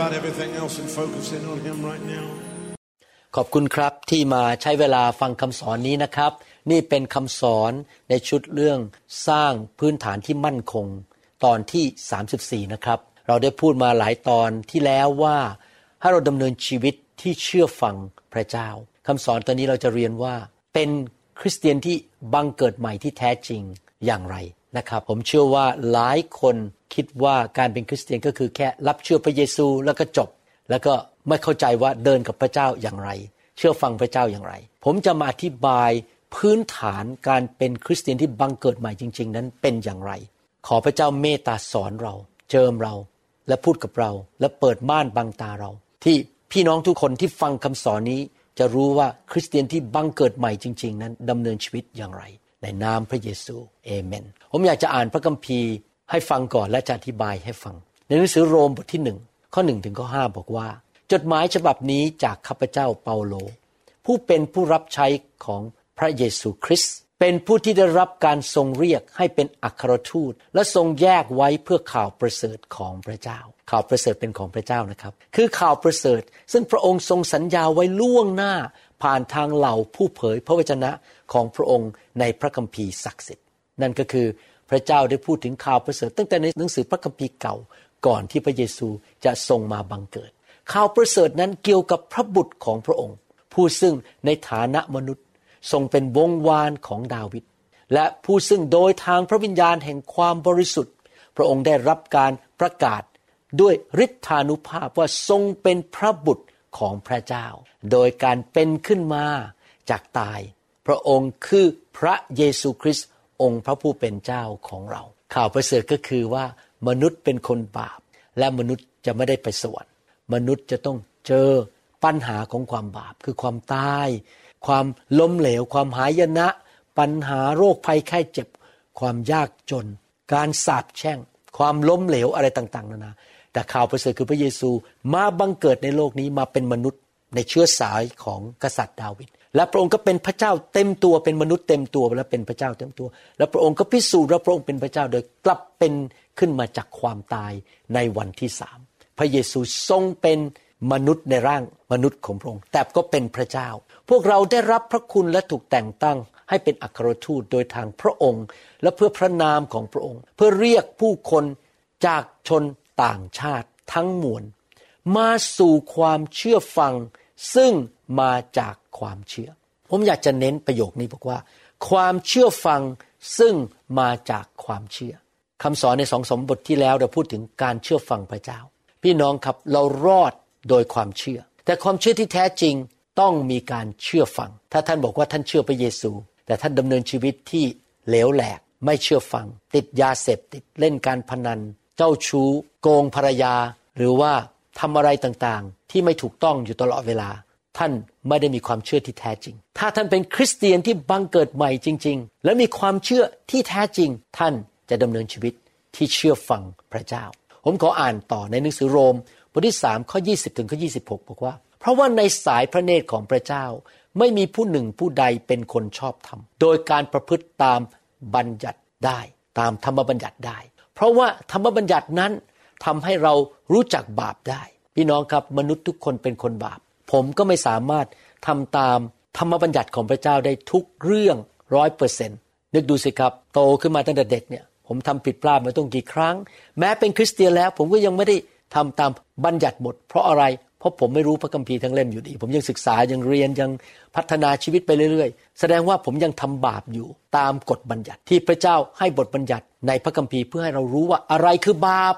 about everything else and focus in on Him right now. ขอบคุณครับที่มาใช้เวลาฟังคำสอนนี้นะครับ นี่เป็นคำสอนในชุดเรื่องสร้างพื้นฐานที่มั่นคง ตอนที่ 34 นะครับ เราได้พูดมาหลายตอนที่แล้วว่า ให้เราดำเนินชีวิตที่เชื่อฟังพระเจ้าคำสอนตอนนี้เราจะเรียนว่า เป็นคริสเตียนที่บังเกิดใหม่ที่แท้จริงอย่างไรนะครับ ผมเชื่อว่าหลายคน คิดว่าการเป็นคริสเตียนก็คือแค่รับเชื่อพระเยซูแล้วก็จบ แล้วก็ไม่เข้าใจว่าเดินกับพระเจ้าอย่างไร เชื่อฟังพระเจ้าอย่างไร ผมจะมาอธิบายพื้นฐานการเป็นคริสเตียนที่บังเกิดใหม่จริง ๆ นั้นเป็นอย่างไร ขอพระเจ้าเมตตาสอนเรา เจิมเราและพูดกับเรา และเปิดม่านบังตาเรา ที่พี่น้องทุกคนที่ฟังคำสอนนี้ จะรู้ว่าคริสเตียนที่บังเกิดใหม่จริง ๆ นั้นดำเนินชีวิตอย่างไร ในนามพระเยซูเอเมน ผมอยากจะอ่านพระคัมภีร์ ให้ฟังก่อนและจะอธิบายให้ฟัง ในหนังสือโรมบทที่หนึ่งข้อหนึ่งถึงข้อห้าบอกว่า จดหมายฉบับนี้จากข้าพเจ้าเปาโล ผู้เป็นผู้รับใช้ของพระเยซูคริสต์เป็นผู้ที่ได้รับการทรงเรียกให้เป็นอัครทูต และทรงแยกไว้เพื่อข่าวประเสริฐของพระเจ้า ข่าวประเสริฐเป็นของพระเจ้านะครับ คือข่าวประเสริฐ ซึ่งพระองค์ทรงสัญญาไว้ล่วงหน้า ผ่านทางเหล่าผู้เผยพระวจนะของพระองค์ในพระคัมภีร์ศักดิ์สิทธิ์ นั่นก็คือ พระเจ้าได้พูดถึงข่าวประเสริฐตั้งแต่ในหนังสือพระคัมภีร์เก่าก่อนที่พระเยซูจะทรงมาบังเกิด ข่าวประเสริฐนั้นเกี่ยวกับพระบุตรของพระองค์ ผู้ซึ่งในฐานะมนุษย์ ทรงเป็นวงวานของดาวิดและผู้ซึ่งโดยทางพระวิญญาณแห่งความบริสุทธิ์ พระองค์ได้รับการประกาศด้วยฤทธานุภาพว่าทรงเป็นพระบุตรของพระเจ้า โดยการเป็นขึ้นมาจากตาย พระองค์คือพระเยซูคริสต์ องค์พระผู้เป็นเจ้าของเรา ข่าวประเสริฐก็คือว่ามนุษย์เป็นคนบาป และมนุษย์จะไม่ได้ไปสวรรค์มนุษย์จะต้องเจอปัญหาของความบาป คือความตาย ความล้มเหลว ความหายนะ ปัญหาโรคภัยไข้เจ็บ ความยากจน การสาปแช่ง ความล้มเหลวอะไรต่าง ๆ นานา แต่ข่าวประเสริฐคือพระเยซูมาบังเกิดในโลกนี้มาเป็นมนุษย์ในเชื้อสายของกษัตริย์ดาวิด และพระองค์ก็เป็นพระเจ้าเต็มตัวเป็นมนุษย์เต็มตัวและเป็นพระเจ้าเต็มตัว และพระองค์ก็พิสูจน์ว่าพระองค์เป็นพระเจ้าโดยกลับเป็นขึ้นมาจากความตายในวันที่สามพระเยซูทรงเป็นมนุษย์ในร่างมนุษย์ของพระองค์แต่ก็เป็นพระเจ้า พวกเราได้รับพระคุณและถูกแต่งตั้ง ให้เป็นอัครทูตโดยทางพระองค์ และเพื่อพระนามของพระองค์ เพื่อเรียกผู้คนจากชนต่างชาติทั้งมวลมาสู่ความเชื่อฟัง ซึ่ง มาจากความเชื่อ ผมอยากจะเน้นประโยคนี้บอกว่า ความเชื่อฟังซึ่งมาจากความเชื่อคำสอนในสองสมบทที่แล้วเราพูดถึงการเชื่อฟังพระเจ้า พี่น้องครับเรารอดโดยความเชื่อ แต่ความเชื่อที่แท้จริงต้องมีการเชื่อฟัง ถ้าท่านบอกว่าท่านเชื่อพระเยซู แต่ท่านดำเนินชีวิตที่เหลวแหลก ไม่เชื่อฟัง ติดยาเสพติดเล่นการพนัน เจ้าชู้ โกงภรรยา หรือว่าทำอะไรต่างๆ ที่ไม่ถูกต้องอยู่ตลอดเวลา ท่านไม่ได้มีความเชื่อที่แท้จริง ถ้าท่านเป็นคริสเตียนที่บังเกิดใหม่จริง ๆ และมีความเชื่อที่แท้จริง ท่านจะดำเนินชีวิตที่เชื่อฟังพระเจ้า ผมขออ่านต่อในหนังสือโรมบทที่3ข้อ 20 ถึงข้อ 26 บอกว่า เพราะว่าในสายพระเนตรของพระเจ้า ไม่มีผู้หนึ่งผู้ใดเป็นคนชอบธรรม โดยการประพฤติตามบัญญัติได้ตามธรรมบัญญัติได้ เพราะว่าธรรมบัญญัตินั้นทำให้เรารู้จักบาปได้ พี่น้องครับมนุษย์ทุกคนเป็นคนบาป ผมก็ไม่สามารถทำตามธรรมบัญญัติของพระเจ้าได้ทุกเรื่องร้อยเปอร์เซนต์นึกดูสิครับโตขึ้นมาตั้งแต่เด็กเนี่ยผมทำผิดพลาดมาต้องกี่ครั้ง แม้เป็นคริสเตียนแล้ว ผมก็ยังไม่ได้ทำตามบัญญัติหมดเพราะอะไร เพราะผมไม่รู้พระคัมภีร์ทั้งเล่มอยู่ดี ผมยังศึกษายังเรียนยังพัฒนาชีวิตไปเรื่อยๆ แสดงว่าผมยังทำบาปอยู่ตามกฎบัญญัติที่พระเจ้าให้บทบัญญัติในพระคัมภีร์เพื่อให้เรารู้ว่าอะไรคือบาป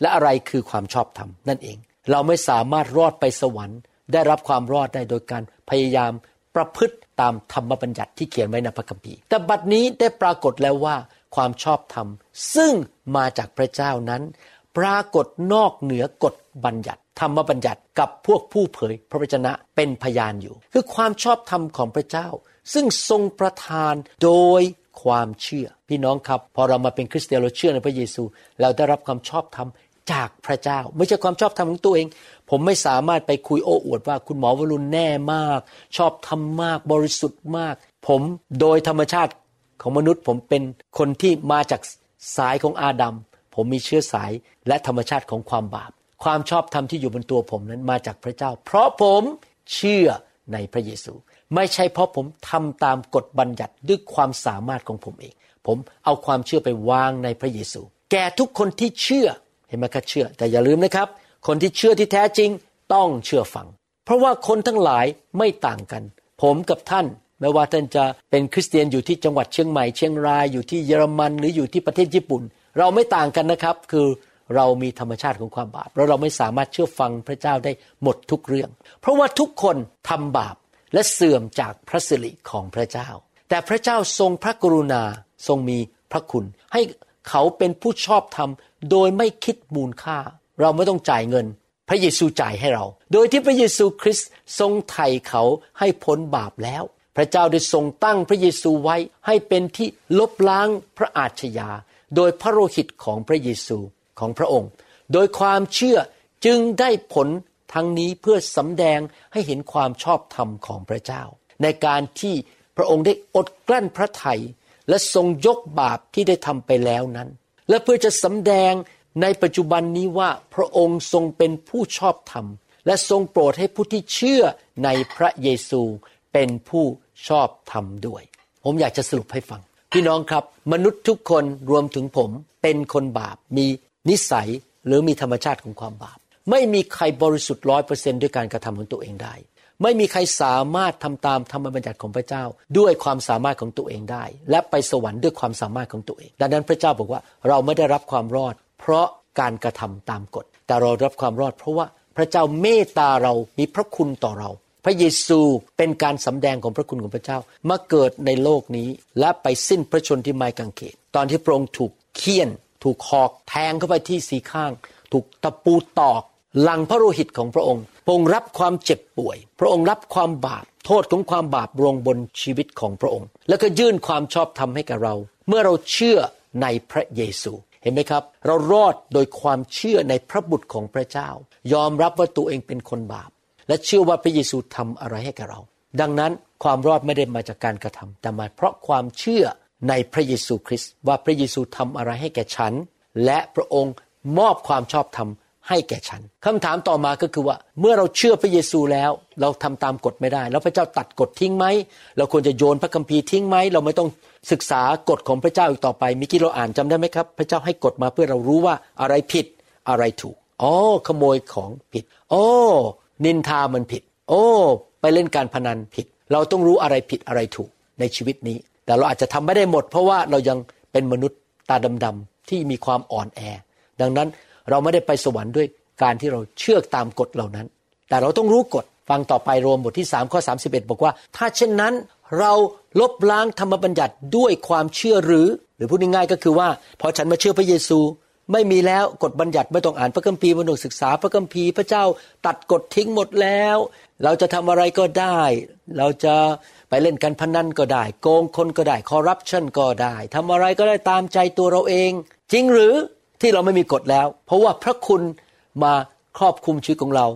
และอะไรคือความชอบธรรมนั่นเอง เราไม่สามารถรอดไปสวรรค์ ได้รับความรอดได้โดยการพยายามประพฤติตามธรรมบัญญัติที่เขียนไว้ในพระคัมภีร์ แต่บัดนี้ได้ปรากฏแล้วว่าความชอบธรรม ซึ่งมาจากพระเจ้านั้น ปรากฏนอกเหนือกฎบัญญัติ ธรรมบัญญัติกับพวกผู้เผยพระวจนะเป็นพยานอยู่ คือความชอบธรรมของพระเจ้า ซึ่งทรงประทานโดยความเชื่อ พี่น้องครับ พอเรามาเป็นคริสเตียนเราเชื่อในพระเยซู เราได้รับความชอบธรรม จากพระเจ้า ไม่ใช่ความชอบธรรมของตัวเอง ผมไม่สามารถไปคุยโอ้อวดว่าคุณหมอวรุณแน่มาก ชอบธรรมากบริสุทธิ์มาก ผมโดยธรรมชาติของมนุษย์ ผมเป็นคนที่มาจากสายของอาดัมผมมีเชื้อสายและธรรมชาติของความบาป ความชอบธรรมที่อยู่บนตัวผมนั้นมาจากพระเจ้า เพราะผมเชื่อในพระเยซู ไม่ใช่เพราะผมทำตามกฎบัญญัติด้วยความสามารถของผมเอง ผมเอาความเชื่อไปวางในพระเยซู แก่ทุกคนที่เชื่อ เห็นไหมครับเชื่อ แต่อย่าลืมนะครับ คนที่เชื่อที่แท้จริงต้องเชื่อฟัง เพราะว่าคนทั้งหลายไม่ต่างกัน ผมกับท่านไม่ว่าท่านจะเป็นคริสเตียนอยู่ที่จังหวัดเชียงใหม่เชียงรายอยู่ที่เยอรมันหรืออยู่ที่ประเทศญี่ปุ่น เราไม่ต่างกันนะครับ คือเรามีธรรมชาติของความบาปแล้วเราไม่สามารถเชื่อฟังพระเจ้าได้หมดทุกเรื่อง เพราะว่าทุกคนทำบาปและเสื่อมจากพระสิริของพระเจ้า แต่พระเจ้าทรงพระกรุณาทรงมีพระคุณ ให้เขาเป็นผู้ชอบธรรม โดยไม่คิดมูลค่า เราไม่ต้องจ่ายเงิน พระเยซูจ่ายให้เรา โดยที่พระเยซูคริสต์ทรงไถ่เขาให้พ้นบาปแล้ว พระเจ้าได้ทรงตั้งพระเยซูไว้ให้เป็นที่ลบล้างพระอาชญา โดยพระโลหิตของพระเยซูของพระองค์ โดยความเชื่อจึงได้ผลทั้งนี้เพื่อสำแดงให้เห็นความชอบธรรมของพระเจ้า ในการที่พระองค์ได้อดกลั้นพระทัยและทรงยกบาปที่ได้ทำไปแล้วนั้น และเพื่อจะสำแดงในปัจจุบันนี้ว่าพระองค์ทรงเป็นผู้ชอบธรรม และทรงโปรดให้ผู้ที่เชื่อในพระเยซูเป็นผู้ชอบธรรมด้วย ผมอยากจะสรุปให้ฟัง พี่น้องครับ มนุษย์ทุกคนรวมถึงผมเป็นคนบาปมีนิสัยหรือมีธรรมชาติของความบาป ไม่มีใครบริสุทธิ์ร้อยเปอร์เซนด้วยการกระทำของตัวเองได้ ไม่มีใครสามารถทำตามธรรมบัญญัติของพระเจ้า ด้วยความสามารถของตัวเองได้ และไปสวรรค์ด้วยความสามารถของตัวเอง ดังนั้นพระเจ้าบอกว่าเราไม่ได้รับความรอด เพราะการกระทำตามกฎ แต่เรารับความรอด เพราะว่าพระเจ้าเมตตาเรามีพระคุณต่อเรา พระเยซูเป็นการสำแดงของพระคุณของพระเจ้ามาเกิดในโลกนี้และไปสิ้นพระชนที่ไม้กางเขนตอนที่พระองค์ถูกเคี่ยน ถูกหอกแทงเข้าไปที่สีข้าง ถูกตะปูตอกหลังพระโลหิตของพระองค์ พระองค์รับความเจ็บป่วย พระองค์รับความบาป โทษของความบาปลงบนชีวิตของพระองค์ แล้วก็ยื่นความชอบธรรมให้กับเรา เมื่อเราเชื่อในพระเยซู เห็นไหมครับ เรารอดโดยความเชื่อในพระบุตรของพระเจ้า ยอมรับว่าตัวเองเป็นคนบาป และเชื่อว่าพระเยซูทำอะไรให้กับเรา ดังนั้นความรอดไม่ได้มาจากการกระทำแต่มาเพราะความเชื่อในพระเยซูคริสต์ว่าพระเยซูทำอะไรให้แก่ฉัน และพระองค์มอบความชอบธรรม ให้แก่ฉันคำถามต่อมาก็คือว่า เมื่อเราเชื่อพระเยซูแล้ว เราทำตามกฎไม่ได้ แล้วพระเจ้าตัดกฎทิ้งไหม เราควรจะโยนพระคัมภีร์ทิ้งไหม เราไม่ต้องศึกษากฎของพระเจ้าอีกต่อไปมิกี้เราอ่านจำได้ไหมครับ พระเจ้าให้กฎมาเพื่อเรารู้ว่าอะไรผิดอะไรถูกอ๋อขโมยของผิดโอ้นินทามันผิด โอ้ไปเล่นการพนันผิด เราต้องรู้อะไรผิดอะไรถูกในชีวิตนี้ แต่เราอาจจะทำไม่ได้หมด เพราะว่าเรายังเป็นมนุษย์ตาดำๆที่มีความอ่อนแอ ดังนั้น เราไม่ได้ไปสวรรค์ด้วยการที่เราเชื่อตามกฎเหล่านั้น แต่เราต้องรู้กฎฟังต่อไปโรมบทที่3ข้อ31 บอกว่า ถ้าเช่นนั้นเราลบล้างธรรมบัญญัติด้วยความเชื่อหรือ หรือพูดง่ายๆก็คือว่า พอฉันมาเชื่อพระเยซู ไม่มีแล้วกฎบัญญัติไม่ต้องอ่านพระคัมภีร์ไม่ต้องศึกษาพระคัมภีร์พระเจ้าตัดกฎทิ้งหมดแล้ว เราจะทำอะไรก็ได้ เราจะไปเล่นกันพนันก็ได้ โกงคนก็ได้คอร์รัปชันก็ได้ทำอะไรก็ได้ตามใจตัวเราเอง จริงหรือ ที่เราไม่มีกฎแล้ว เพราะว่าพระคุณมาครอบคุมชีวิตของเรา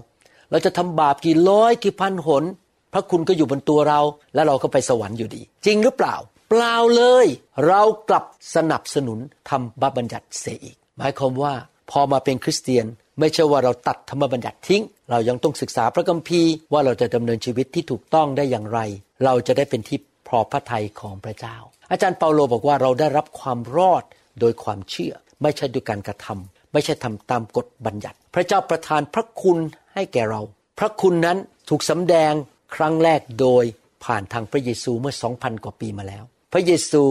เราจะทำบาปกี่ร้อยกี่พันหน พระคุณก็อยู่บนตัวเรา และเราก็ไปสวรรค์อยู่ดี จริงหรือเปล่า เปล่าเลย เรากลับสนับสนุนทำบาปบัญญัติเสียอีก หมายความว่าพอมาเป็นคริสเตียน ไม่ใช่ว่าเราตัดธรรมบัญญัติทิ้ง เรายังต้องศึกษาพระคัมภีร์ว่าเราจะดำเนินชีวิตที่ถูกต้องได้อย่างไร เราจะได้เป็นที่พอพระทัยของพระเจ้า อาจารย์เปาโลบอกว่าเราได้รับความรอดโดยความเชื่อ ไม่ใช่ด้วยการกระทำไม่ใช่ทำตามกฎบัญญัติ พระเจ้าประทานพระคุณให้แก่เรา พระคุณนั้นถูกสำแดงครั้งแรกโดยผ่านทางพระเยซูเมื่อสองพันกว่าปีมาแล้ว พระเยซู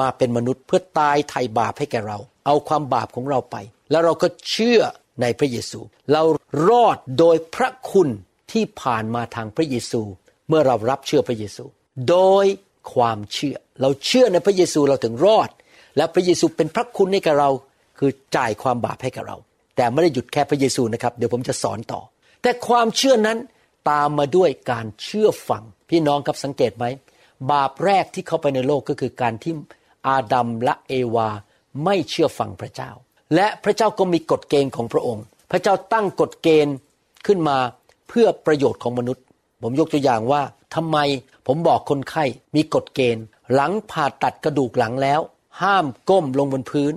มาเป็นมนุษย์เพื่อตายไถ่บาปให้แก่เรา เอาความบาปของเราไป แล้วเราก็เชื่อในพระเยซู เรารอดโดยพระคุณที่ผ่านมาทางพระเยซู เมื่อเรารับเชื่อพระเยซู โดยความเชื่อ เราเชื่อในพระเยซูเราถึงรอด และพระเยซูเป็นพระคุณให้แกับเรา คือจ่ายความบาปให้กับเรา แต่ไม่ได้หยุดแค่พระเยซูนะครับ เดี๋ยวผมจะสอนต่อ แต่ความเชื่อนั้นตามมาด้วยการเชื่อฟัง พี่น้องครับสังเกตไหม บาปแรกที่เข้าไปในโลกก็คือการที่อาดัมและเอวาไม่เชื่อฟังพระเจ้า และพระเจ้าก็มีกฎเกณฑ์ของพระองค์ พระเจ้าตั้งกฎเกณฑ์ขึ้นมาเพื่อประโยชน์ของมนุษย์ ผมยกตัวอย่างว่าทำไมผมบอกคนไข้มีกฎเกณฑ์ หลังผ่าตัดกระดูกหลังแล้ว ห้ามก้มลงบนพื้น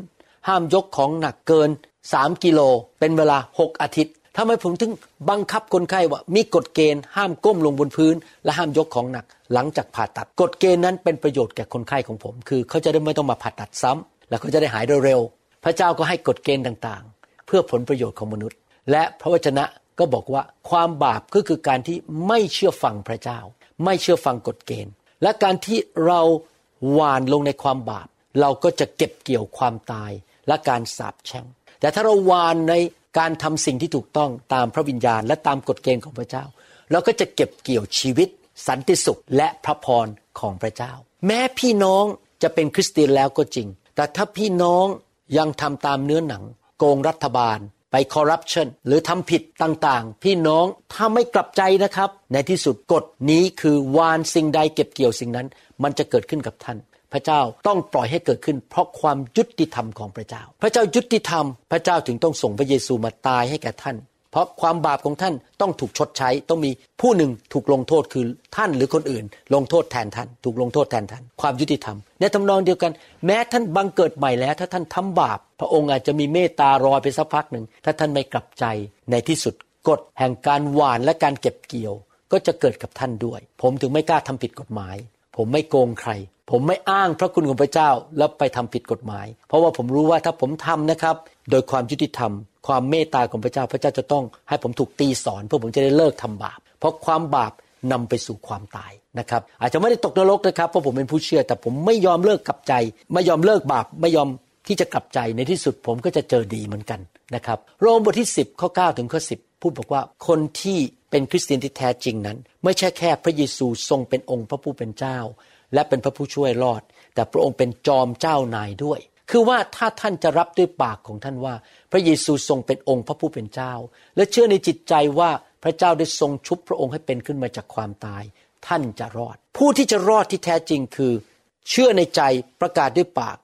ห้ามยกของหนักเกิน 3 กิโล เป็นเวลา 6 อาทิตย์ทำไมผมถึงบังคับคนไข้ว่ามีกฎเกณฑ์ห้ามก้มลงบนพื้น และห้ามยกของหนัก หลังจากผ่าตัดกฎเกณฑ์นั้นเป็นประโยชน์แก่คนไข้ของผม คือเขาจะได้ไม่ต้องมาผ่าตัดซ้ำแล้วเขาจะได้หายเร็วๆพระเจ้าก็ให้กฎเกณฑ์ต่างๆ เพื่อผลประโยชน์ของมนุษย์ และพระวจนะก็บอกว่าความบาปก็คือการที่ไม่เชื่อฟังพระเจ้า ไม่เชื่อฟังกฎเกณฑ์ และการที่เราหวานลงในความบาป เราก็จะเก็บเกี่ยวความตาย และการสาปแช่ง แต่ถ้าเราวานในการทำสิ่งที่ถูกต้องตามพระวิญญาณ และตามกฎเกณฑ์ของพระเจ้า เราก็จะเก็บเกี่ยวชีวิต สันติสุขและพระพรของพระเจ้า แม้พี่น้องจะเป็นคริสเตียนแล้วก็จริง แต่ถ้าพี่น้องยังทำตามเนื้อหนัง โกงรัฐบาล ไปคอร์รัปชันหรือทำผิดต่างๆ พี่น้องถ้าไม่กลับใจนะครับ ในที่สุดกฎนี้คือวานสิ่งใดเก็บเกี่ยวสิ่งนั้น มันจะเกิดขึ้นกับท่าน พระเจ้าต้องปล่อยให้เกิดขึ้น เพราะความยุติธรรมของพระเจ้า พระเจ้ายุติธรรม พระเจ้าถึงต้องส่งพระเยซูมาตายให้แก่ท่าน เพราะความบาปของท่านต้องถูกชดใช้ ต้องมีผู้หนึ่งถูกลงโทษคือท่านหรือคนอื่น ลงโทษแทนท่าน ถูกลงโทษแทนท่าน ความยุติธรรม ในทำนองเดียวกัน แม้ท่านบังเกิดใหม่แล้ว ถ้าท่านทำบาป พระองค์อาจจะมีเมตตารอไปสักพักหนึ่ง ถ้าท่านไม่กลับใจ ในที่สุดกฎแห่งการหวานและการเก็บเกี่ยว ก็จะเกิดกับท่านด้วย ผมถึงไม่กล้าทำผิดกฎหมาย ผมไม่โกงใคร ผมไม่อ้างพระคุณของพระเจ้าแล้วไปทำผิดกฎหมาย เพราะว่าผมรู้ว่าถ้าผมทำนะครับ โดยความยุติธรรม ความเมตตาของพระเจ้าพระเจ้าจะต้องให้ผมถูกตีสอนเพื่อผมจะได้เลิกทำบาป เพราะความบาปนำไปสู่ความตายนะครับ อาจจะไม่ได้ตกนรกนะครับเพราะผมเป็นผู้เชื่อ แต่ผมไม่ยอมเลิกกลับใจ ไม่ยอมเลิกบาปไม่ยอมที่จะกลับใจในที่สุดผมก็จะเจอดีเหมือนกัน นะครับโรมบทที่ 10 ข้อ 9 ถึงข้อ 10 พูดบอกว่าคนที่เป็นคริสเตียนที่แท้จริงนั้น ไม่ใช่แค่พระเยซูทรงเป็นองค์พระผู้เป็นเจ้า และเป็นพระผู้ช่วยรอด แต่พระองค์เป็นจอมเจ้านายด้วย คือว่าถ้าท่านจะรับด้วยปากของท่านว่า พระเยซูทรงเป็นองค์พระผู้เป็นเจ้า และเชื่อในจิตใจว่าพระเจ้าได้ทรงชุบพระองค์ให้เป็นขึ้นมาจากความตาย ท่านจะรอด ผู้ที่จะรอดที่แท้จริงคือ เชื่อในใจประกาศด้วยปาก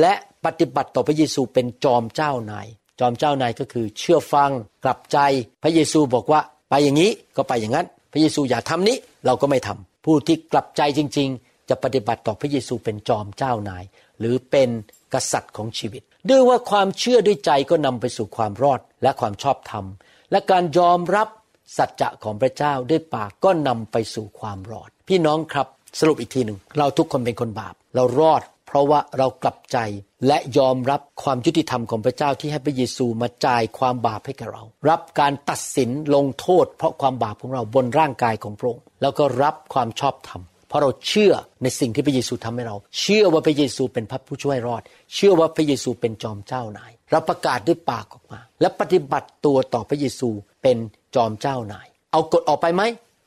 และปฏิบัติต่อพระเยซูเป็นจอมเจ้านาย จอมเจ้านายก็คือเชื่อฟังกลับใจ พระเยซูบอกว่าไปอย่างนี้ก็ไปอย่างนั้น พระเยซูอย่าทำนี้เราก็ไม่ทำผู้ที่กลับใจจริง ๆ จะปฏิบัติต่อพระเยซูเป็นจอมเจ้านาย หรือเป็นกษัตริย์ของชีวิต ด้วยว่าความเชื่อด้วยใจก็นำไปสู่ความรอดและความชอบธรรม และการยอมรับสัจจะของพระเจ้าด้วยปากก็นำไปสู่ความรอด พี่น้องครับสรุปอีกทีหนึ่งเราทุกคนเป็นคนบาป เรารอด เพราะว่าเรากลับใจ และยอมรับความยุติธรรมของพระเจ้าที่ให้พระเยซูมาจ่ายความบาปให้กับเรา รับการตัดสินลงโทษ เพราะความบาปของเราบนร่างกายของพระองค์แล้วก็รับความชอบธรรมเพราะเราเชื่อในสิ่งที่พระเยซูทำให้เรา เชื่อว่าพระเยซูเป็นพระผู้ช่วยรอด เชื่อว่าพระเยซูเป็นจอมเจ้านาย เราประกาศด้วยปากออกมา และปฏิบัติตัวต่อพระเยซูเป็นจอมเจ้านาย เอากฎออกไปไหม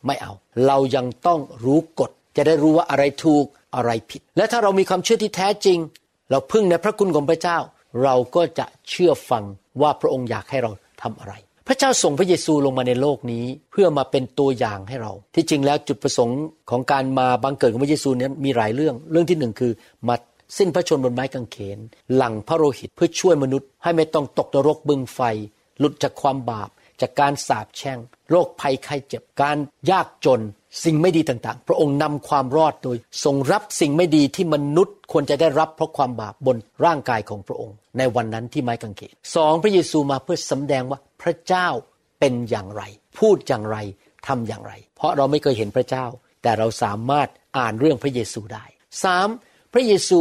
ไม่เอา เรายังต้องรู้กฎจะได้รู้ว่าอะไรถูกอะไรผิด และถ้าเรามีความเชื่อที่แท้จริง เราพึ่งในพระคุณของพระเจ้า เราก็จะเชื่อฟังว่าพระองค์อยากให้เราทำอะไร พระเจ้าส่งพระเยซูลงมาในโลกนี้เพื่อมาเป็นตัวอย่างให้เรา ที่จริงแล้วจุดประสงค์ของการมาบังเกิดของพระเยซูนั้นมีหลายเรื่อง เรื่องที่หนึ่งคือมาสิ้นพระชนบนไม้กางเขน หลังพระโลหิตเพื่อช่วยมนุษย์ ให้ไม่ต้องตกนรกบึงไฟ หลุดจากความบาป จากการสาปแช่ง โรคภัยไข้เจ็บการยากจน สิ่งไม่ดีต่างๆ พระองค์นำความรอดโดย ทรงรับสิ่งไม่ดีที่มนุษย์ควรจะได้รับเพราะความบาปบนร่างกายของพระองค์ ในวันนั้นที่ไม้กางเขนสองพระเยซูมาเพื่อสำแดงว่าพระเจ้าเป็นอย่างไร พูดอย่างไรทำอย่างไร เพราะเราไม่เคยเห็นพระเจ้า แต่เราสามารถอ่านเรื่องพระเยซูได้สามพระเยซู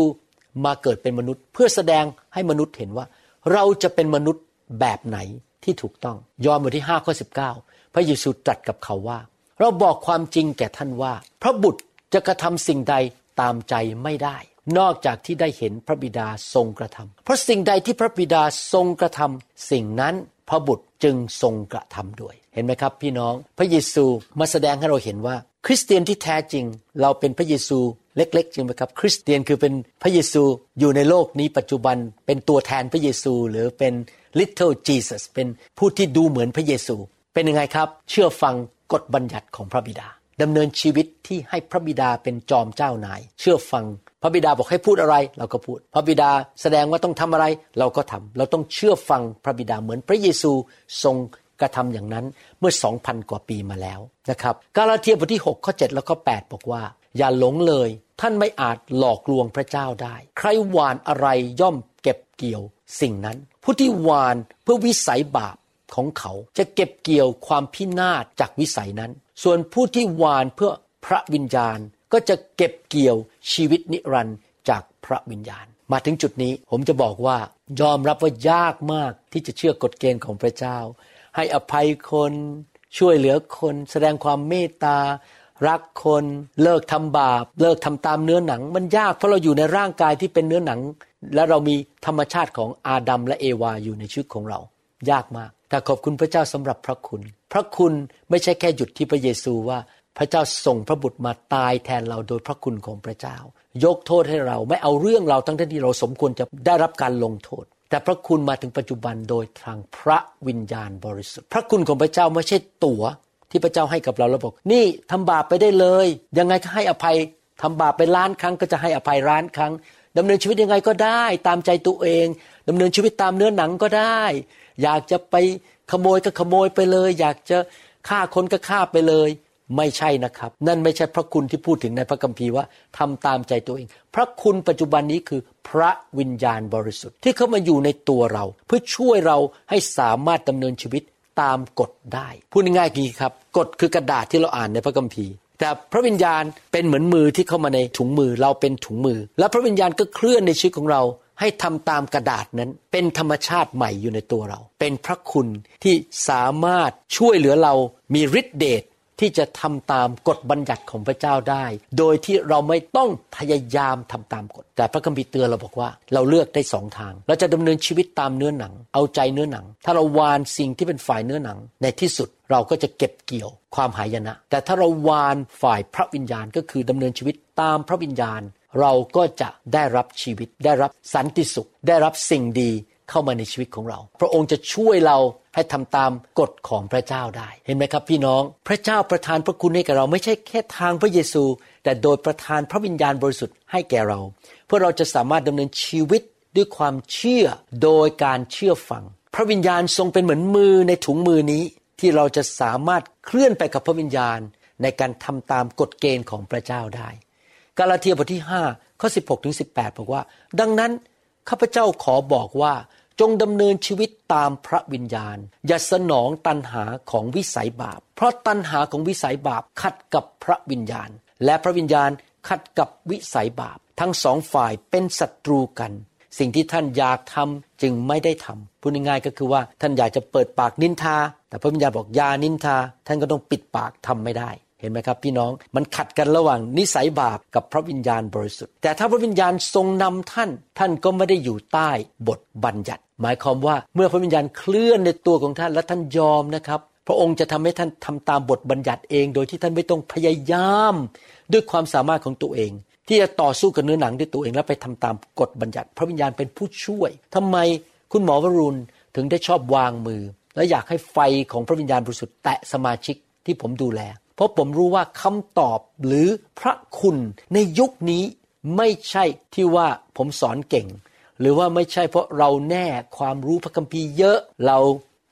มาเกิดเป็นมนุษย์เพื่อแสดงให้มนุษย์เห็นว่า เราจะเป็นมนุษย์แบบไหนที่ถูกต้อง ยอห์นบทที่5ข้อ19 พระเยซูตรัสกับเขาว่า เราบอกความจริงแก่ท่านว่า พระบุตรจะกระทำสิ่งใดตามใจไม่ได้ นอกจากที่ได้เห็นพระบิดาทรงกระทำเพราะสิ่งใดที่พระบิดาทรงกระทำสิ่งนั้นพระบุตรจึงทรงกระทำด้วย เห็นไหมครับพี่น้อง พระเยซูมาแสดงให้เราเห็นว่า คริสเตียนที่แท้จริง เราเป็นพระเยซูเล็กๆจริงไหมครับ คริสเตียนคือเป็นพระเยซูอยู่ในโลกนี้ปัจจุบันเป็นตัวแทนพระเยซูหรือเป็น little Jesus เป็นผู้ที่ดูเหมือนพระเยซู เป็นยังไงครับ เชื่อฟัง กฎบัญญัติของพระบิดาดำเนินชีวิตที่ให้พระบิดาเป็นจอมเจ้านาย เชื่อฟัง พระบิดาบอกให้พูดอะไร เราก็พูด พระบิดาแสดงว่าต้องทำอะไร เราก็ทำเราต้องเชื่อฟังพระบิดาเหมือนพระเยซูทรงกระทำอย่างนั้นเมื่อสองพันกว่าปีมาแล้วนะครับกาลาเทียบทที่6ข้อ7แล้วก็8บอกว่า อย่าหลงเลย ท่านไม่อาจหลอกลวงพระเจ้าได้ ใครหวานอะไรย่อมเก็บเกี่ยวสิ่งนั้น ผู้ที่หวานเพื่อวิสัยบาป ของเขาจะเก็บเกี่ยวความพินาศจากวิสัยนั้น ส่วนผู้ที่หวานเพื่อพระวิญญาณก็จะเก็บเกี่ยวชีวิตนิรันดร์จากพระวิญญาณ มาถึงจุดนี้ผมจะบอกว่ายอมรับว่ายากมากที่จะเชื่อกฎเกณฑ์ของพระเจ้า ให้อภัยคนช่วยเหลือคน แสดงความเมตตา รักคนเลิกทำบาป เลิกทำตามเนื้อหนัง มันยากเพราะเราอยู่ในร่างกายที่เป็นเนื้อหนัง และเรามีธรรมชาติของอาดัมและเอวาอยู่ในชีวิตของเรา ยากมาก แต่ขอบคุณพระเจ้าสำหรับพระคุณ พระคุณไม่ใช่แค่หยุดที่พระเยซูว่า พระเจ้าส่งพระบุตรมาตายแทนเราโดยพระคุณของพระเจ้า ยกโทษให้เราไม่เอาเรื่องเราทั้งที่เราสมควรจะได้รับการลงโทษ แต่พระคุณมาถึงปัจจุบันโดยทางพระวิญญาณบริสุทธิ์ พระคุณของพระเจ้าไม่ใช่ตั๋วที่พระเจ้าให้กับเราแล้วบอกนี่ทำบาปไปได้เลย ยังไงก็ให้อภัยทำบาปไปล้านครั้งก็จะให้อภัยล้านครั้งดำเนินชีวิตยังไงก็ได้ ตามใจตัวเองดำเนินชีวิตตามเนื้อหนังก็ได้ อยากจะไปขโมยก็ขโมยไปเลย อยากจะฆ่าคนก็ฆ่าไปเลย ไม่ใช่นะครับ นั่นไม่ใช่พระคุณที่พูดถึงในพระคัมภีร์ว่าทำตามใจตัวเอง พระคุณปัจจุบันนี้คือพระวิญญาณบริสุทธิ์ที่เข้ามาอยู่ในตัวเรา เพื่อช่วยเราให้สามารถดำเนินชีวิตตามกฎได้พูดง่ายๆกีครับกฎคือกระดาษที่เราอ่านในพระคัมภีร์ แต่พระวิญญาณเป็นเหมือนมือที่เข้ามาในถุงมือเราเป็นถุงมือ แล้วพระวิญญาณก็เคลื่อนในชีวิตของเรา ให้ทำตามกระดาษนั้น เป็นธรรมชาติใหม่อยู่ในตัวเรา เป็นพระคุณที่สามารถช่วยเหลือเรามีฤทธิเดชที่จะทำตามกฎบัญญัติของพระเจ้าได้ โดยที่เราไม่ต้องพยายามทำตามกฎ แต่พระคัมภีร์เตือนเราบอกว่า เราเลือกได้สองทาง เราจะดำเนินชีวิตตามเนื้อหนัง เอาใจเนื้อหนัง ถ้าเราวานสิ่งที่เป็นฝ่ายเนื้อหนัง ในที่สุดเราก็จะเก็บเกี่ยวความหายนะ แต่ถ้าเราวานฝ่ายพระวิญญาณก็คือดำเนินชีวิตตามพระวิญญาณ เราก็จะได้รับชีวิต ได้รับสันติสุข ได้รับสิ่งดีเข้ามาในชีวิตของเรา พระองค์จะช่วยเราให้ทำตามกฎของพระเจ้าได้ เห็นไหมครับพี่น้อง พระเจ้าประทานพระคุณให้แก่เราไม่ใช่แค่ทางพระเยซู แต่โดยประทานพระวิญญาณบริสุทธิ์ให้แก่เรา เพื่อเราจะสามารถดำเนินชีวิตด้วยความเชื่อโดยการเชื่อฟัง พระวิญญาณทรงเป็นเหมือนมือในถุงมือนี้ ที่เราจะสามารถเคลื่อนไปกับพระวิญญาณ ในการทำตามกฎเกณฑ์ของพระเจ้าได้ กาลาเทียบทที่5ข้อ16ถึง18 บอกว่า ดังนั้นข้าพเจ้าขอบอกว่าจงดำเนินชีวิตตามพระวิญญาณ อย่าสนองตันหาของวิสัยบาป เพราะตันหาของวิสัยบาปขัดกับพระวิญญาณ และพระวิญญาณขัดกับวิสัยบาป ทั้งสองฝ่ายเป็นศัตรูกัน สิ่งที่ท่านอยากทำจึงไม่ได้ทำพูดง่ายๆก็คือว่าท่านอยากจะเปิดปากนินทา แต่พระวิญญาณบอกอย่านินทา ท่านก็ต้องปิดปากทำไม่ได้ เห็นไหมครับพี่น้องมันขัดกันระหว่างนิสัยบาปกับพระวิญญาณบริสุทธิ์แต่ถ้าพระวิญญาณทรงนำท่าน ท่านก็ไม่ได้อยู่ใต้บทบัญญัติ หมายความว่าเมื่อพระวิญญาณเคลื่อนในตัวของท่านและท่านยอมนะครับ พระองค์จะทำให้ท่านทำตามบทบัญญัติเอง โดยที่ท่านไม่ต้องพยายาม ด้วยความสามารถของตัวเอง ที่จะต่อสู้กับเนื้อหนังด้วยตัวเองแล้วไปทำตามกฎบัญญัติ พระวิญญาณเป็นผู้ช่วยทำไมคุณหมอวรุณถึงได้ชอบวางมือ และอยากให้ไฟของพระวิญญาณบริสุทธิ์แตะสมาชิกที่ผมดูแล เพราะผมรู้ว่าคำตอบหรือพระคุณในยุคนี้ไม่ใช่ที่ว่าผมสอนเก่ง หรือว่าไม่ใช่เพราะเราแน่ความรู้พระคัมภีร์เยอะ เรา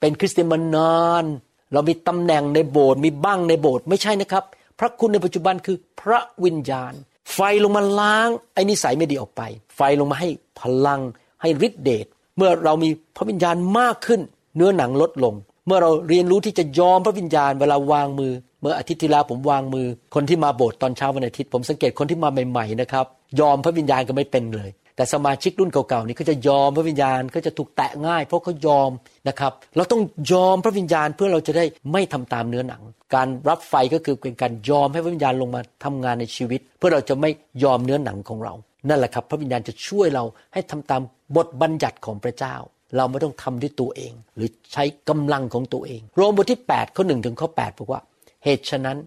เป็นคริสเตียนมานานเรามีตำแหน่งในโบสถ์มีบ้างในโบสถ์ไม่ใช่นะครับ พระคุณในปัจจุบันคือพระวิญญาณ ไฟลงมาล้างไอ้นิสัยไม่ดีออกไป ไฟลงมาให้พลังให้ฤทธิเดชเมื่อเรามีพระวิญญาณมากขึ้น เนื้อหนังลดลง เมื่อเราเรียนรู้ที่จะยอมพระวิญญาณเวลาวางมือ เมื่ออาทิตย์ที่แล้วผมวางมือ คนที่มาโบสถ์ตอนเช้าวันอาทิตย์ผมสังเกตคนที่มาใหม่ๆนะครับยอมพระวิญญาณก็ไม่เป็นเลย แต่สมาชิกรุ่นเก่าๆนี่เขาจะยอมพระวิญญาณก็จะถูกแตะง่าย เพราะเขายอมนะครับเราต้องยอมพระวิญญาณเพื่อเราจะได้ไม่ทำตามเนื้อหนัง การรับไฟก็คือเป็นการยอมให้พระวิญญาณลงมาทำงานในชีวิต เพื่อเราจะไม่ยอมเนื้อหนังของเรา นั่นแหละครับ พระวิญญาณจะช่วยเราให้ทำตามบทบัญญัติของพระเจ้าเราไม่ต้องทำด้วยตัวเอง หรือใช้กำลังของตัวเอง โรมบทที่8ข้อหนึ่งถึงข้อ8บอกว่า เหตุฉะนั้น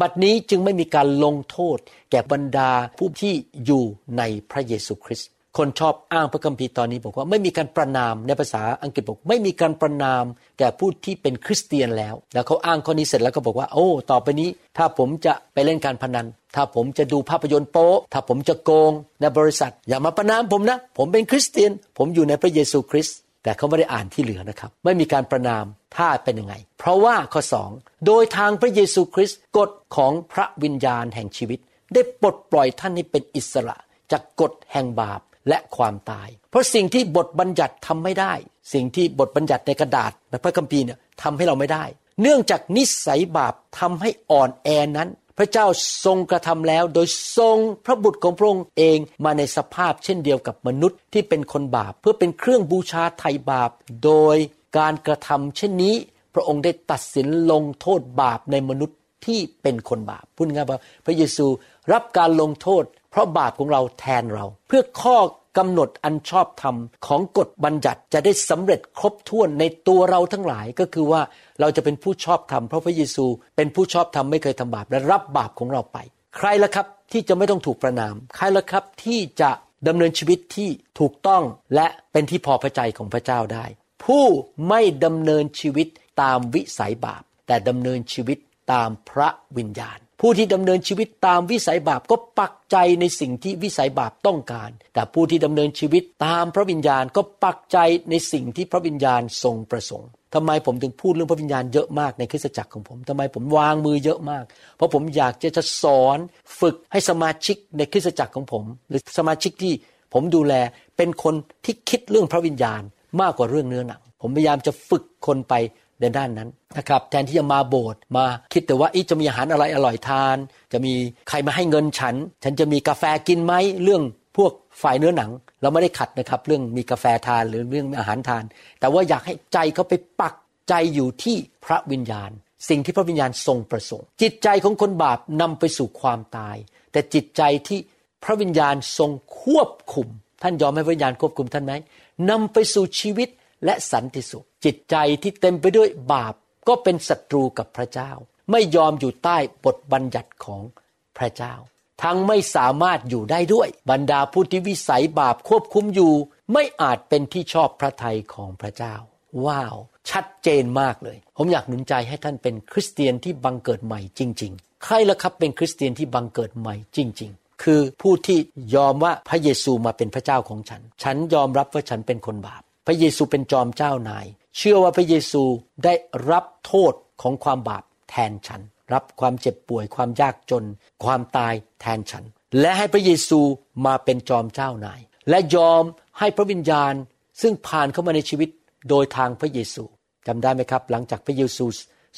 บัดนี้จึงไม่มีการลงโทษ แก่บรรดาผู้ที่อยู่ในพระเยซูคริสต์คนชอบอ้างพระคัมภีร์ตอนนี้บอกว่าไม่มีการประนามในภาษาอังกฤษบอกไม่มีการประนามแก่ผู้ที่เป็นคริสเตียนแล้ว แล้วเขาอ้างข้อนี้เสร็จแล้วก็บอกว่า โอ้ ต่อไปนี้ ถ้าผมจะไปเล่นการพนัน ถ้าผมจะดูภาพยนตร์โป๊ถ้าผมจะโกงในบริษัท อย่ามาประนามผมนะ ผมเป็นคริสเตียน ผมอยู่ในพระเยซูคริสต์ แต่เขาไม่ได้อ่านที่เหลือนะครับ ไม่มีการประนามถ้าเป็นยังไง เพราะว่าข้อสองโดยทางพระเยซูคริสต์กฎของพระวิญญาณแห่งชีวิต ได้ปลดปล่อยท่านให้เป็นอิสระจากกฎแห่งบาปและความตาย เพราะสิ่งที่บทบัญญัติทำไม่ได้ สิ่งที่บทบัญญัติในกระดาษในพระคัมภีร์เนี่ยทำให้เราไม่ได้ เนื่องจากนิสัยบาปทำให้อ่อนแอนั้น พระเจ้าทรงกระทำแล้ว โดยทรงพระบุตรของพระองค์เองมาในสภาพเช่นเดียวกับมนุษย์ที่เป็นคนบาป เพื่อเป็นเครื่องบูชาไถ่บาป โดยการกระทำเช่นนี้ พระองค์ได้ตัดสินลงโทษบาปในมนุษย์ที่เป็นคนบาปพูดง่ายว่าพระเยซูรับการลงโทษ เพราะบาปของเราแทนเรา เพื่อข้อ กำหนดอันชอบธรรมของกฎบัญญัติจะได้สำเร็จครบถ้วนในตัวเราทั้งหลายก็คือว่าเราจะเป็นผู้ชอบธรรมเพราะพระเยซู เป็นผู้ชอบธรรมไม่เคยทำบาปและรับบาปของเราไป ใครละครับที่จะไม่ต้องถูกประนาม ใครละครับที่จะดำเนินชีวิตที่ถูกต้องและเป็นที่พอพระทัยของพระเจ้าได้ ผู้ไม่ดำเนินชีวิตตามวิสัยบาป แต่ดำเนินชีวิตตามพระวิญญาณ ผู้ที่ดำเนินชีวิตตามวิสัยบาปก็ปักใจในสิ่งที่วิสัยบาปต้องการ แต่ผู้ที่ดำเนินชีวิตตามพระวิญญาณก็ปักใจในสิ่งที่พระวิญญาณทรงประสงค์ทำไมผมถึงพูดเรื่องพระวิญญาณเยอะมากในคริสตจักรของผมทำไมผมวางมือเยอะมาก เพราะผมอยากจะจะสอนฝึกให้สมาชิกในคริสตจักรของผม หรือสมาชิกที่ผมดูแลเป็นคนที่คิดเรื่องพระวิญญาณมากกว่าเรื่องเนื้อหนังผมพยายามจะฝึกคนไป ในด้านนั้นนะครับแทนที่จะมาโบสถ์มาคิดแต่ว่าจะมีอาหารอะไรอร่อยทาน จะมีใครมาให้เงินฉัน ฉันจะมีกาแฟกินไหมเรื่องพวกฝ่ายเนื้อหนัง เราไม่ได้ขัดนะครับ เรื่องมีกาแฟทานหรือเรื่องอาหารทาน แต่ว่าอยากให้ใจเขาไปปักใจอยู่ที่พระวิญญาณ สิ่งที่พระวิญญาณทรงประสงค์ จิตใจของคนบาปนำไปสู่ความตาย แต่จิตใจที่พระวิญญาณทรงควบคุม ท่านยอมให้พระวิญญาณควบคุมท่านไหมนำไปสู่ชีวิต และสันติสุข จิตใจที่เต็มไปด้วยบาปก็เป็นศัตรูกับพระเจ้า ไม่ยอมอยู่ใต้บทบัญญัติของพระเจ้า ทั้งไม่สามารถอยู่ได้ด้วย บรรดาผู้ที่วิสัยบาปควบคุมอยู่ ไม่อาจเป็นที่ชอบพระทัยของพระเจ้า ว้าว ชัดเจนมากเลย ผมอยากหนุนใจให้ท่านเป็นคริสเตียนที่บังเกิดใหม่จริง ๆ ใครละครับเป็นคริสเตียนที่บังเกิดใหม่จริง ๆคือผู้ที่ยอมว่าพระเยซูมาเป็นพระเจ้าของฉัน ฉันยอมรับว่าฉันเป็นคนบาป พระเยซูเป็นจอมเจ้านาย เชื่อว่าพระเยซูได้รับโทษของความบาปแทนฉัน รับความเจ็บป่วย ความยากจน ความตายแทนฉัน และให้พระเยซูมาเป็นจอมเจ้านาย และยอมให้พระวิญญาณซึ่งผ่านเข้ามาในชีวิตโดยทางพระเยซูจำได้ไหมครับ หลังจากพระเยซู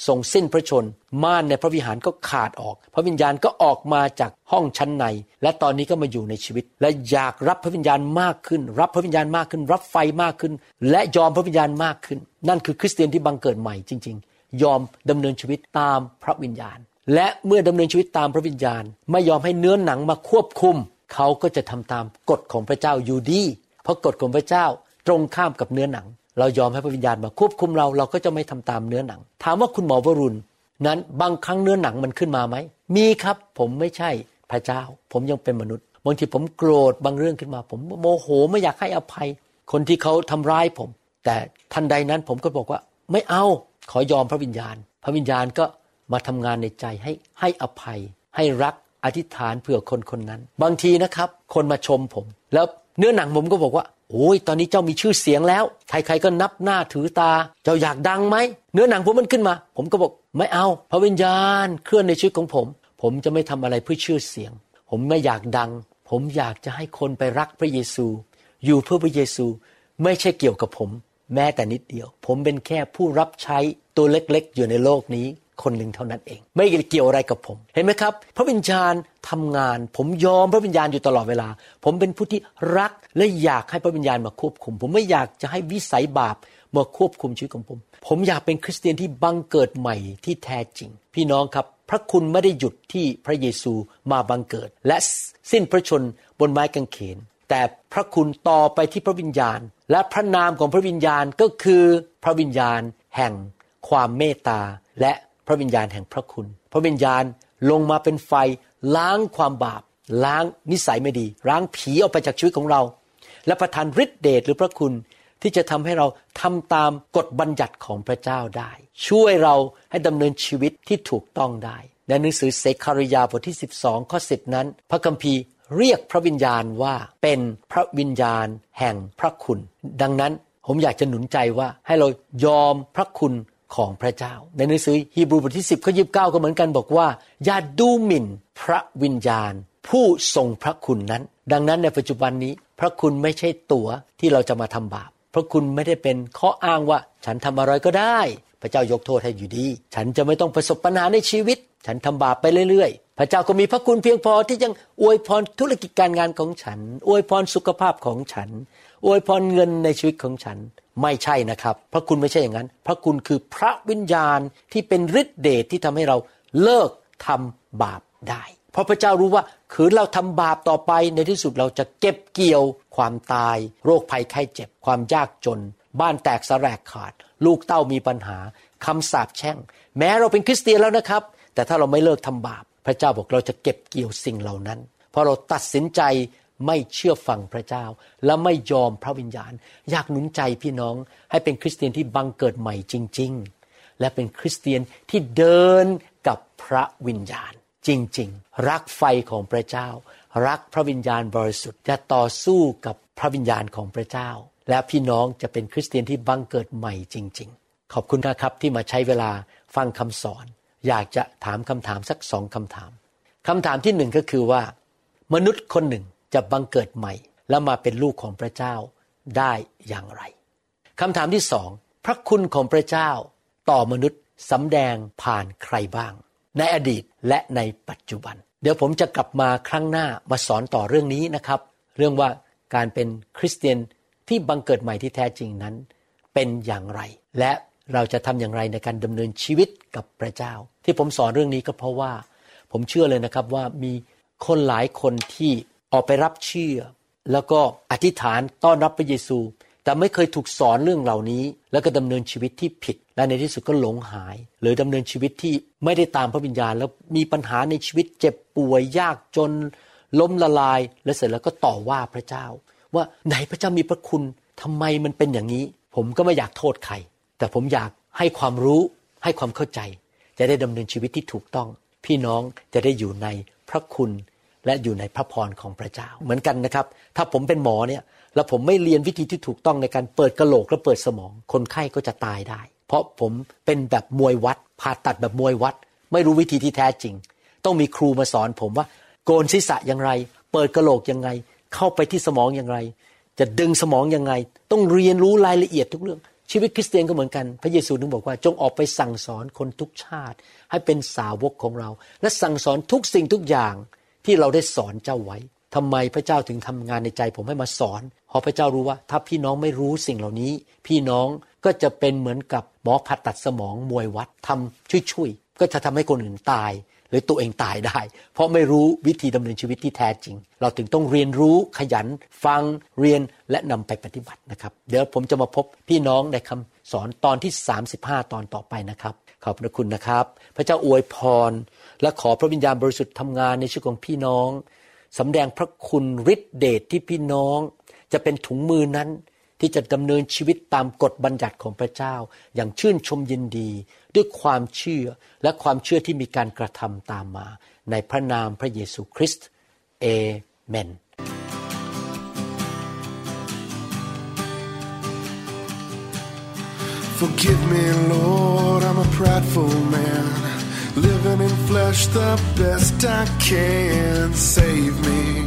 ทรงสิ้นพระชน ม่านในพระวิหารก็ขาดออก พระวิญญาณก็ออกมาจากห้องชั้นใน และตอนนี้ก็มาอยู่ในชีวิต และอยากรับพระวิญญาณมากขึ้น รับพระวิญญาณมากขึ้น รับไฟมากขึ้น และยอมพระวิญญาณมากขึ้น นั่นคือคริสเตียนที่บังเกิดใหม่จริง ๆ ยอมดำเนินชีวิตตามพระวิญญาณ และเมื่อดำเนินชีวิตตามพระวิญญาณ ไม่ยอมให้เนื้อหนังมาควบคุม เขาก็จะทำตามกฎของพระเจ้าอยู่ดี เพราะกฎของพระเจ้าตรงข้ามกับเนื้อหนัง เรายอมให้พระวิญญาณมาควบคุมเราเราก็จะไม่ทำตามเนื้อหนัง ถามว่าคุณหมอวรุณนั้นบางครั้งเนื้อหนังมันขึ้นมาไหม มีครับ ผมไม่ใช่พระเจ้า ผมยังเป็นมนุษย์บางทีผมโกรธบางเรื่องขึ้นมา ผมโมโหไม่อยากให้อภัย คนที่เขาทำร้ายผม แต่ทันใดนั้นผมก็บอกว่า ไม่เอาขอยอมพระวิญญาณ พระวิญญาณก็มาทำงานในใจให้ให้อภัย ให้รักอธิษฐานเผื่อคนคนนั้น บางทีนะครับ คนมาชมผม แล้วเนื้อหนังผมก็บอกว่า โอ้ยตอนนี้เจ้ามีชื่อเสียงแล้ว ใครๆก็นับหน้าถือตา เจ้าอยากดังไหม เนื้อหนังผมมันขึ้นมา ผมก็บอกไม่เอา พระวิญญาณเคลื่อนในชีวิตของผม ผมจะไม่ทำอะไรเพื่อชื่อเสียง ผมไม่อยากดัง ผมอยากจะให้คนไปรักพระเยซู อยู่เพื่อพระเยซู ไม่ใช่เกี่ยวกับผม แม้แต่นิดเดียว ผมเป็นแค่ผู้รับใช้ตัวเล็กๆ อยู่ในโลกนี้คนหนึ่งเท่านั้นเอง ไม่เกี่ยวอะไรกับผม เห็นไหมครับ พระวิญญาณทำงาน ผมยอมพระวิญญาณอยู่ตลอดเวลา ผมเป็นผู้ที่รัก และอยากให้พระวิญญาณมาควบคุม ผมไม่อยากจะให้วิสัยบาปมาควบคุมชีวิตของผม ผมอยากเป็นคริสเตียนที่บังเกิดใหม่ที่แท้จริง พี่น้องครับ พระคุณไม่ได้หยุดที่พระเยซูมาบังเกิด และสิ้นพระชนบนไม้กางเขน แต่พระคุณต่อไปที่พระวิญญาณ และพระนามของพระวิญญาณก็คือพระวิญญาณ แห่งความเมตตา และพระวิญญาณแห่งพระคุณ พระวิญญาณลงมาเป็นไฟล้างความบาป ล้างนิสัยไม่ดี ล้างผีออกไปจากชีวิตของเรา และประทานฤทธิเดชหรือพระคุณที่จะทำให้เราทำตามกฎบัญญัติของพระเจ้าได้ ช่วยเราให้ดำเนินชีวิตที่ถูกต้องได้ ในหนังสือเซคาริยาบทที่ 12 ข้อ 10 นั้น พระคัมภีร์เรียกพระวิญญาณว่าเป็นพระวิญญาณแห่งพระคุณ ดังนั้นผมอยากจะหนุนใจว่าให้เรายอมพระคุณของพระเจ้า ในหนังสือฮีบรูบทที่ 10ข้อยีก็เหมือนกันบอกว่า อย่าดูหมิ่นพระวิญญาณ ผู้ทรงพระคุณนั้น ดังนั้นในปัจจุบันนี้ พระคุณไม่ใช่ตั๋วที่เราจะมาทำบาป พระคุณไม่ได้เป็นข้ออ้างว่า ฉันทำอะไรก็ได้ พระเจ้ายกโทษให้อยู่ดี ฉันจะไม่ต้องประสบปัญหาในชีวิต ฉันทำบาปไปเรื่อยๆ พระเจ้าก็มีพระคุณเพียงพอที่ยังอวยพรธุรกิจการงานของฉัน อวยพรสุขภาพของฉัน อวยพรเงินในชีวิตของฉันไม่ใช่นะครับ พระคุณไม่ใช่อย่างนั้น พระคุณคือพระวิญญาณที่เป็นฤทธิเดชที่ทำให้เราเลิกทำบาปได้ เพราะพระเจ้ารู้ว่าคืนเราทำบาปต่อไปในที่สุดเราจะเก็บเกี่ยวความตาย โรคภัยไข้เจ็บ ความยากจน บ้านแตกสลายขาด ลูกเต้ามีปัญหาคำสาปแช่ง แม้เราเป็นคริสเตียนแล้วนะครับ แต่ถ้าเราไม่เลิกทำบาป พระเจ้าบอกเราจะเก็บเกี่ยวสิ่งเหล่านั้น เพราะเราตัดสินใจไม่เชื่อฟังพระเจ้า และไม่ยอมพระวิญญาณ อยากหนุนใจพี่น้องให้เป็นคริสเตียนที่บังเกิดใหม่จริง ๆ และเป็นคริสเตียนที่เดินกับพระวิญญาณ จริงๆ รักไฟของพระเจ้า รักพระวิญญาณบริสุทธิ์จะต่อสู้กับพระวิญญาณของพระเจ้า และพี่น้องจะเป็นคริสเตียนที่บังเกิดใหม่จริง ๆ ขอบคุณนะครับที่มาใช้เวลาฟังคำสอน อยากจะถามคำถามสักสองคำถามคำถามที่หนึ่งก็คือว่า มนุษย์คนหนึ่งจะบังเกิดใหม่ แล้วมาเป็นลูกของพระเจ้าได้อย่างไรคำถามที่สองพระคุณของพระเจ้าต่อมนุษย์สำแดงผ่านใครบ้าง ในอดีตและในปัจจุบัน เดี๋ยวผมจะกลับมาครั้งหน้ามาสอนต่อเรื่องนี้นะครับ เรื่องว่าการเป็นคริสเตียนที่บังเกิดใหม่ที่แท้จริงนั้น เป็นอย่างไร และเราจะทำอย่างไรในการดำเนินชีวิตกับพระเจ้า ที่ผมสอนเรื่องนี้ก็เพราะว่า ผมเชื่อเลยนะครับว่ามีคนหลายคนที่ออกไปรับเชื่อ แล้วก็อธิษฐานต้อนรับพระเยซู แต่ไม่เคยถูกสอนเรื่องเหล่านี้ แล้วก็ดำเนินชีวิตที่ผิด และในที่สุดก็หลงหาย หรือดำเนินชีวิตที่ไม่ได้ตามพระวิญญาณ แล้วมีปัญหาในชีวิตเจ็บป่วยยากจน ล้มละลาย และเสร็จแล้วก็ต่อว่าพระเจ้า ว่าไหนพระเจ้ามีพระคุณทำไมมันเป็นอย่างนี้ ผมก็ไม่อยากโทษใคร แต่ผมอยากให้ความรู้ให้ความเข้าใจ จะได้ดำเนินชีวิตที่ถูกต้อง พี่น้องจะได้อยู่ในพระคุณและอยู่ในพระพรของพระเจ้า เหมือนกันนะครับ ถ้าผมเป็นหมอเนี่ย แล้วผมไม่เรียนวิธีที่ถูกต้องในการเปิดกระโหลกและเปิดสมอง คนไข้ก็จะตายได้ เพราะผมเป็นแบบมวยวัด ผ่าตัดแบบมวยวัด ไม่รู้วิธีที่แท้จริง ต้องมีครูมาสอนผมว่า โกนศีรษะอย่างไร เปิดกระโหลกยังไง เข้าไปที่สมองอย่างไร จะดึงสมองยังไง ต้องเรียนรู้รายละเอียดทุกเรื่อง ชีวิตคริสเตียนก็เหมือนกัน พระเยซูนึงบอกว่าจงออกไปสั่งสอนคนทุกชาติ ให้เป็นสาวกของเรา และสั่งสอนทุกสิ่งทุกอย่างที่เราได้สอนเจ้าไว้ทำไมพระเจ้าถึงทำงานในใจผมให้มาสอน ราะพระเจ้ารู้ว่า ถ้าพี่น้องไม่รู้สิ่งเหล่านี้ พี่น้องก็จะเป็นเหมือนกับหมอผ่าตัดสมองมวยวัดทำช่วยๆก็จะทำให้คนอื่นตาย หรือตัวเองตายได้ เพราะไม่รู้วิธีดำเนินชีวิตที่แท้จริง เราถึงต้องเรียนรู้ขยันฟังเรียนและนำไปปฏิบัตินะครับ เดี๋ยวผมจะมาพบพี่น้องในคำสอนตอนที่ 35 ตอนต่อไปนะครับ ขอบพระคุณนะครับ พระเจ้าอวยพร และขอพระวิญญาณบริสุทธิ์ทำงานในชีวิตของพี่น้องสำแดงพระคุณฤทธิเดชทที่พี่น้อง จะเป็นถุงมือนั้นที่จะดำเนินชีวิตตามกฎบัญญัติของพระเจ้า อย่างชื่นชมยินดี ด้วยความเชื่อและความเชื่อที่มีการกระทำตามมา ในพระนามพระเยซูคริสต์เอเมน living in flesh the best I can save me